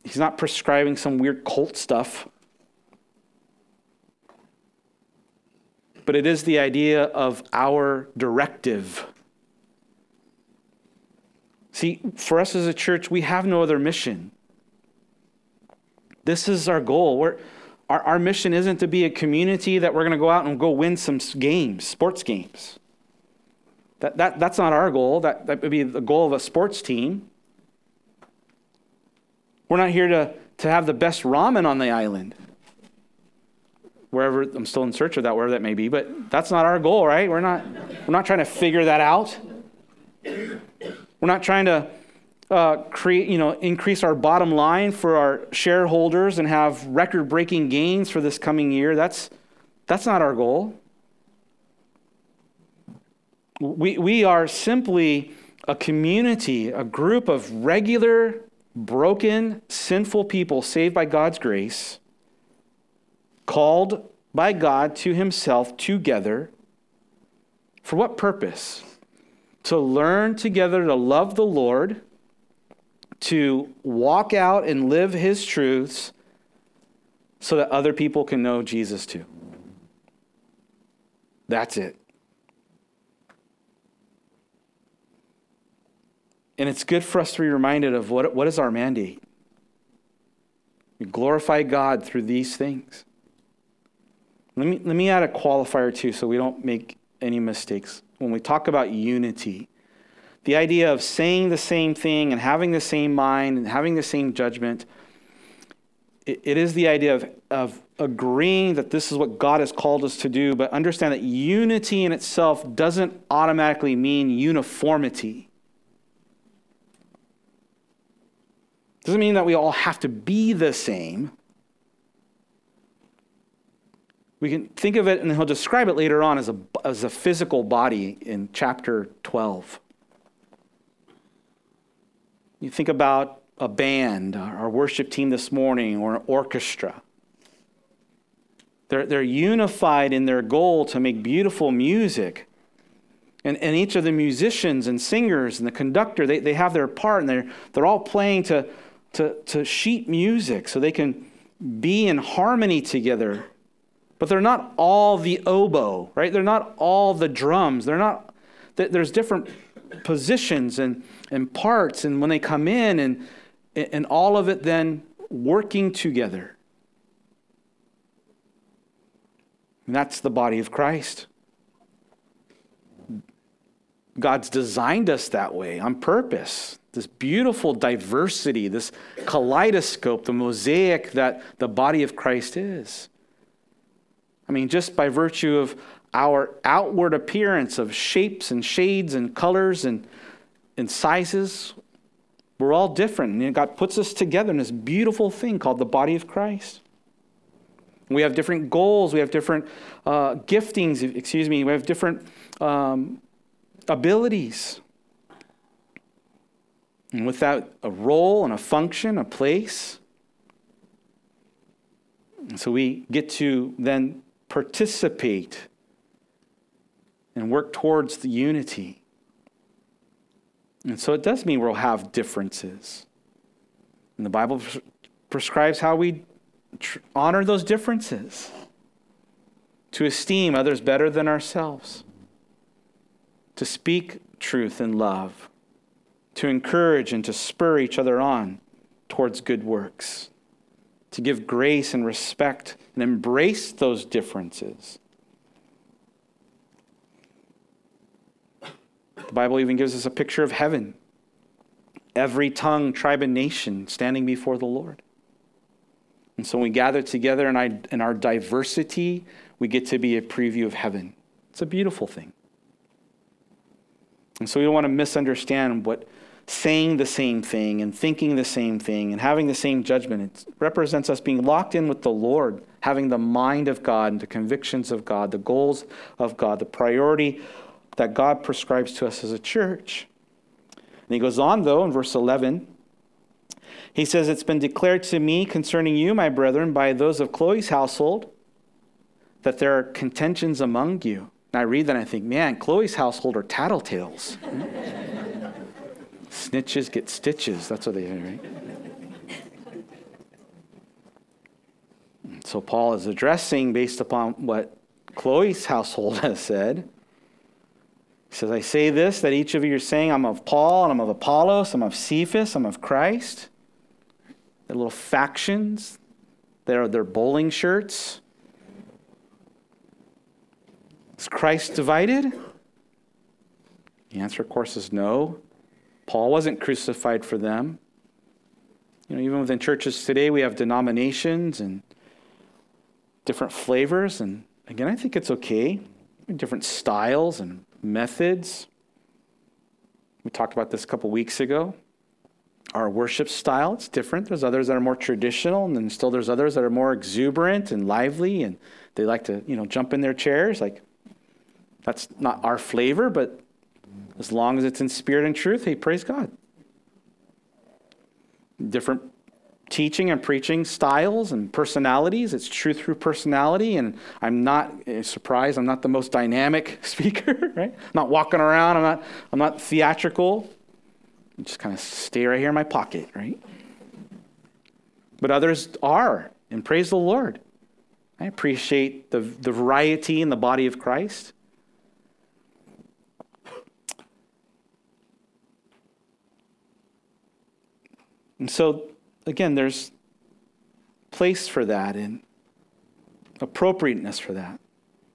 He's not prescribing some weird cult stuff. But it is the idea of our directive. See, for us as a church, we have no other mission. This is our goal. We're, our, our mission isn't to be a community that we're going to go out and go win some games, sports games. That, that, that's not our goal. That, that would be the goal of a sports team. We're not here to, to have the best ramen on the island. Wherever I'm still in search of that, wherever that may be, but that's not our goal, right? We're not, we're not trying to figure that out. We're not trying to uh, create, you know, increase our bottom line for our shareholders and have record-breaking gains for this coming year. That's that's not our goal. We, we are simply a community, a group of regular, broken, sinful people saved by God's grace, called by God to himself together. For what purpose? To learn together to love the Lord, to walk out and live his truths so that other people can know Jesus too. That's it. And it's good for us to be reminded of what, what is our mandate. We glorify God through these things. Let me, let me add a qualifier too so we don't make any mistakes. When we talk about unity, the idea of saying the same thing and having the same mind and having the same judgment, it, it is the idea of, of agreeing that this is what God has called us to do, but understand that unity in itself doesn't automatically mean uniformity. Doesn't mean that we all have to be the same. We can think of it, and he'll describe it later on as a, as a physical body in chapter 12. You think about a band, our worship team this morning, or an orchestra. They're, they're unified in their goal to make beautiful music. And, and each of the musicians and singers and the conductor, they, they have their part, and they're, they're all playing to, to, to sheet music so they can be in harmony together. But they're not all the oboe, right? They're not all the drums. They're not, there's different positions and, and parts, and when they come in, and, and all of it then working together. And that's the body of Christ. God's designed us that way on purpose this beautiful diversity, this kaleidoscope, the mosaic that the body of Christ is. I mean, just by virtue of our outward appearance of shapes and shades and colors and, and sizes, we're all different. And God puts us together in this beautiful thing called the body of Christ. We have different goals, we have different uh, giftings, excuse me, we have different um, abilities. And without a role and a function, a place. And so we get to then participate and work towards the unity. And so it does mean we'll have differences. And the Bible prescribes how we tr- honor those differences, to esteem others better than ourselves, to speak truth in love to encourage and to spur each other on towards good works, to give grace and respect and embrace those differences. The Bible even gives us a picture of heaven every tongue, tribe, and nation standing before the Lord. And so when we gather together in our, in our diversity, we get to be a preview of heaven. It's a beautiful thing. And so we don't want to misunderstand what saying the same thing and thinking the same thing and having the same judgment. It represents us being locked in with the Lord, having the mind of God and the convictions of God, the goals of God, the priority that God prescribes to us as a church. And he goes on, though, in verse 11. He says, It's been declared to me concerning you, my brethren, by those of Chloe's household, that there are contentions among you. And I read that and I think, man, Chloe's household are tattletales. Snitches get stitches. That's what they say, right? So Paul is addressing based upon what Chloe's household has said. He says, I say this that each of you are saying, I'm of Paul, and I'm of Apollos, I'm of Cephas, I'm of Christ. They're little factions. They're their bowling shirts. Is Christ divided? The answer, of course, is no. Paul wasn't crucified for them. You know, even within churches today, we have denominations and different flavors. And again, I think it's okay. Different styles and methods. We talked about this a couple weeks ago. Our worship style, it's different. There's others that are more traditional, and then still there's others that are more exuberant and lively, and they like to, you know, jump in their chairs. Like, that's not our flavor, but As long as it's in spirit and truth, hey, praise God. Different teaching and preaching styles and personalities. It's truth through personality. And I'm not eh, surprised, I'm not the most dynamic speaker, right? I'm not walking around, I'm not, I'm not theatrical. I just kind of stay right here in my pocket, right? But others are, and praise the Lord. I appreciate the, the variety in the body of Christ. And so, again, there's place for that and appropriateness for that.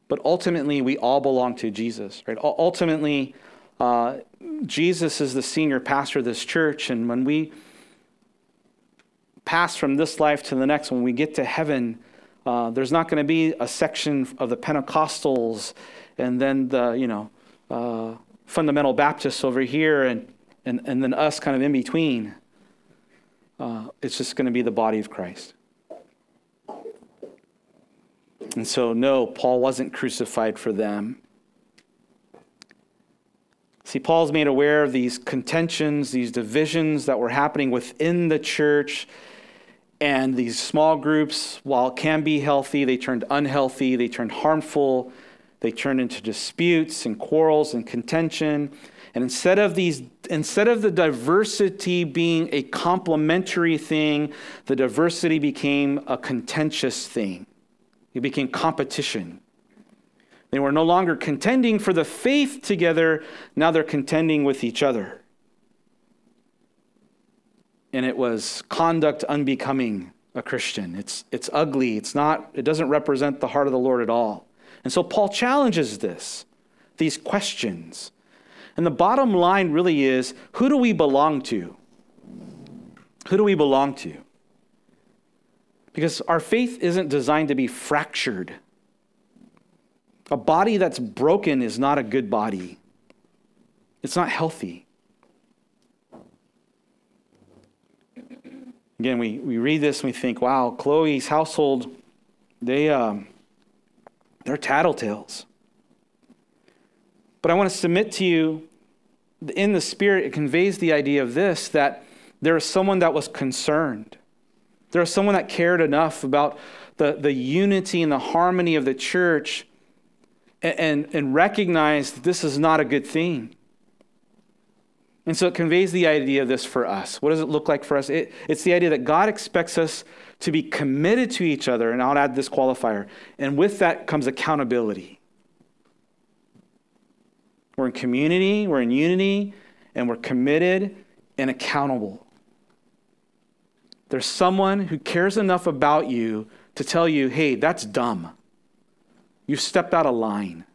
But ultimately, we all belong to Jesus, right? Ultimately, uh, Jesus is the senior pastor of this church, and when we pass from this life to the next, when we get to heaven, uh, there's not going to be a section of the Pentecostals and then the, you know, uh, fundamental Baptists over here and, and, and then us kind of in between. Uh, it's just going to be the body of Christ. And so, no, Paul wasn't crucified for them. See, Paul's made aware of these contentions, these divisions that were happening within the church. And these small groups, while can be healthy, they turned unhealthy, they turned harmful, they turned into disputes and quarrels and contention. And instead of these, instead of the diversity being a complementary thing, the diversity became a contentious thing. It became competition. They were no longer contending for the faith together, now they're contending with each other. And it was conduct unbecoming a Christian. It's, it's ugly. It's not, it doesn't represent the heart of the Lord at all. And so Paul challenges this, these questions. And the bottom line really is who do we belong to? Who do we belong to? Because our faith isn't designed to be fractured. A body that's broken is not a good body, it's not healthy. Again, we, we read this and we think, wow, Chloe's household, they, um, they're tattletales. But I want to submit to you, in the Spirit, it conveys the idea of this that there is someone that was concerned. There is someone that cared enough about the, the unity and the harmony of the church and, and, and recognized that this is not a good thing. And so it conveys the idea of this for us. What does it look like for us? It, it's the idea that God expects us to be committed to each other, and I'll add this qualifier. And with that comes accountability. We're in community, we're in unity, and we're committed and accountable. There's someone who cares enough about you to tell you, hey, that's dumb. You've stepped out of line.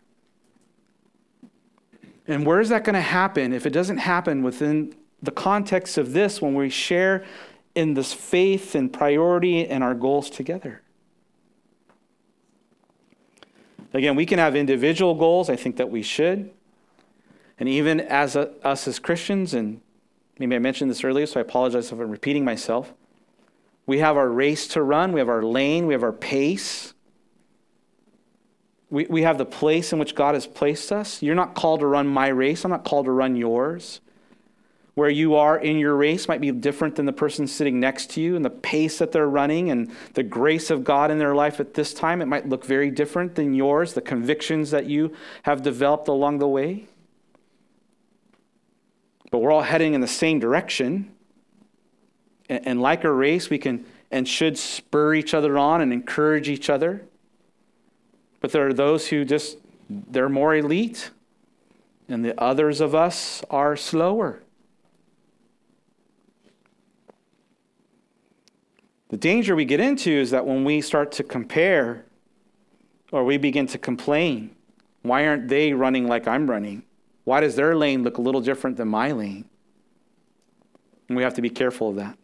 And where is that going to happen if it doesn't happen within the context of this when we share in this faith and priority and our goals together? Again, we can have individual goals. I think that we should. And even as a, us as Christians, and maybe I mentioned this earlier, so I apologize if I'm repeating myself. We have our race to run, we have our lane, we have our pace. We, we have the place in which God has placed us. You're not called to run my race, I'm not called to run yours. Where you are in your race might be different than the person sitting next to you, and the pace that they're running and the grace of God in their life at this time, it might look very different than yours, the convictions that you have developed along the way but we're all heading in the same direction. And, and like a race, we can and should spur each other on and encourage each other. But there are those who just, they're more elite, and the others of us are slower. The danger we get into is that when we start to compare or we begin to complain, why aren't they running like I'm running? Why does their lane look a little different than my lane? And we have to be careful of that.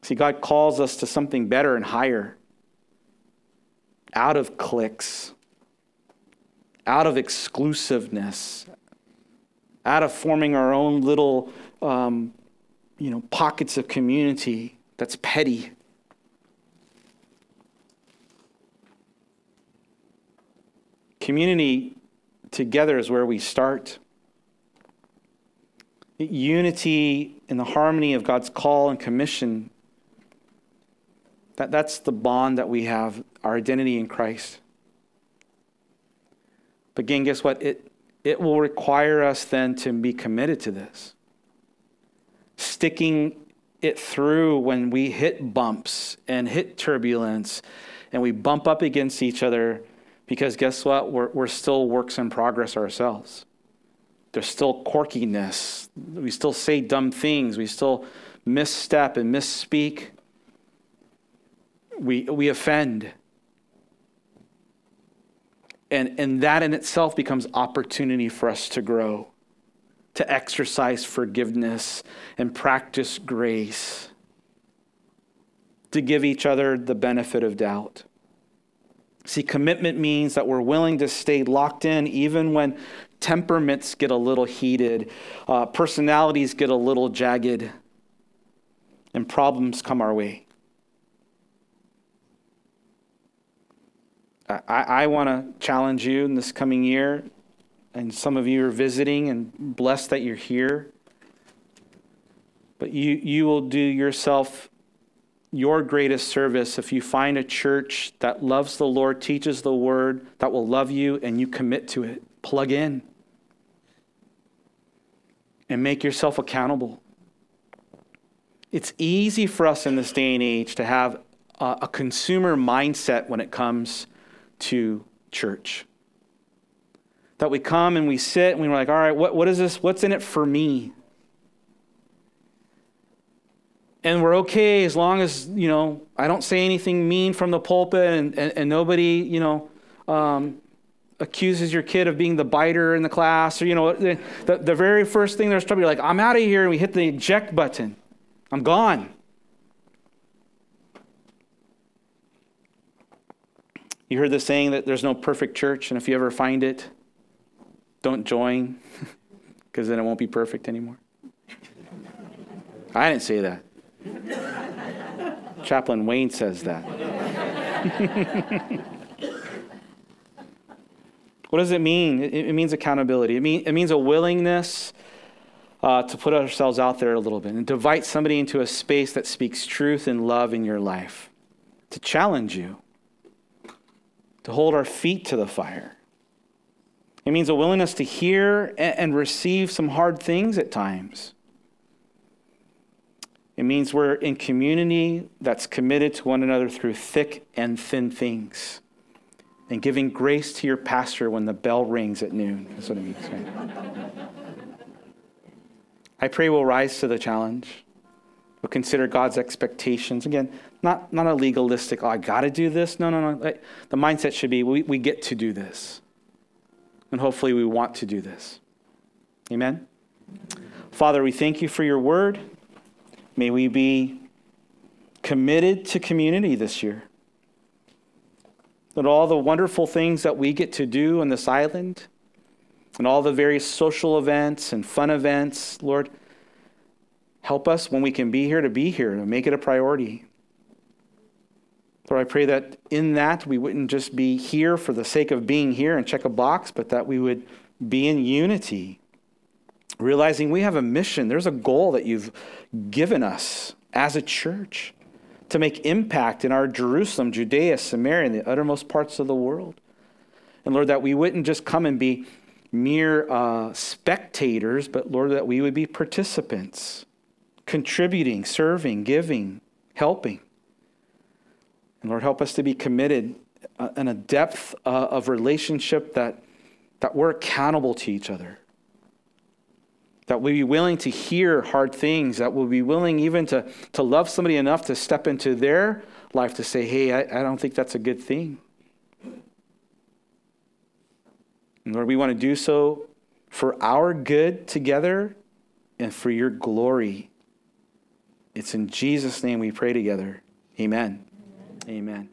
See, God calls us to something better and higher. Out of cliques, out of exclusiveness, out of forming our own little, um, you know, pockets of community that's petty. Community together is where we start. unity in the harmony of God's call and commission. That, that's the bond that we have, our identity in Christ. But again, guess what? It, it will require us then to be committed to this. Sticking it through when we hit bumps and hit turbulence and we bump up against each other because guess what? We're, we're still works in progress ourselves. There's still quirkiness. We still say dumb things. We still misstep and misspeak. We, we offend. And, and that in itself becomes opportunity for us to grow, to exercise forgiveness and practice grace, to give each other the benefit of doubt. See, commitment means that we're willing to stay locked in even when temperaments get a little heated, uh, personalities get a little jagged, and problems come our way. I, I want to challenge you in this coming year, and some of you are visiting, and blessed that you're here. But you, you will do yourself your greatest service if you find a church that loves the Lord, teaches the word, that will love you, and you commit to it. Plug in and make yourself accountable. It's easy for us in this day and age to have a, a consumer mindset when it comes to church. That we come and we sit and we're like, all right, what, what is this? What's in it for me? And we're okay as long as, you know, I don't say anything mean from the pulpit and, and, and nobody, you know, um, accuses your kid of being the biter in the class. Or, you know, the, the, very first thing there's trouble, you're like, I'm out of here. And we hit the eject button. I'm gone. You heard the saying that there's no perfect church, and if you ever find it, don't join, because then it won't be perfect anymore. I didn't say that. Chaplain Wayne says that. what does it mean? It, it, means accountability. It, mean, it means a willingness uh, to put ourselves out there a little bit and to invite somebody into a space that speaks truth and love in your life, to challenge you to hold our feet to the fire. It means a willingness to hear and receive some hard things at times. It means we're in community that's committed to one another through thick and thin things. And giving grace to your pastor when the bell rings at noon. That's what it means, right? I pray we'll rise to the challenge. We'll consider God's expectations. Again, not, not a legalistic, oh, I got to do this. No, no, no. The mindset should be we, we get to do this. And hopefully we want to do this. Amen? Father, we thank you for your word. May we be committed to community this year. That all the wonderful things that we get to do on this island, and all the various social events and fun events, Lord, help us when we can be here to be here, to make it a priority. Lord, I pray that in that we wouldn't just be here for the sake of being here and check a box, but that we would be in unity, realizing we have a mission. There's a goal that you've given us as a church to make impact in our Jerusalem, Judea, Samaria, and the uttermost parts of the world. And Lord, that we wouldn't just come and be mere uh, spectators, but Lord, that we would be participants, contributing, serving, giving, helping. And Lord, help us to be committed uh, in a depth uh, of relationship that, that we're accountable to each other. That we be willing to hear hard things, that we'll be willing even to, to love somebody enough to step into their life to say, hey, I, I don't think that's a good thing. And Lord, we want to do so for our good together and for your glory. It's in Jesus' name we pray together. Amen. Amen.